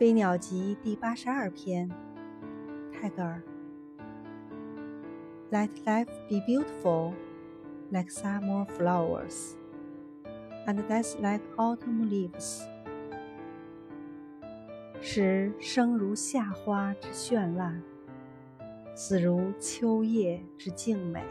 《飞鸟集》第八十二篇，泰戈尔。Let life be beautiful, like summer flowers, and death like autumn leaves。使生如夏花之绚烂，死如秋叶之静美。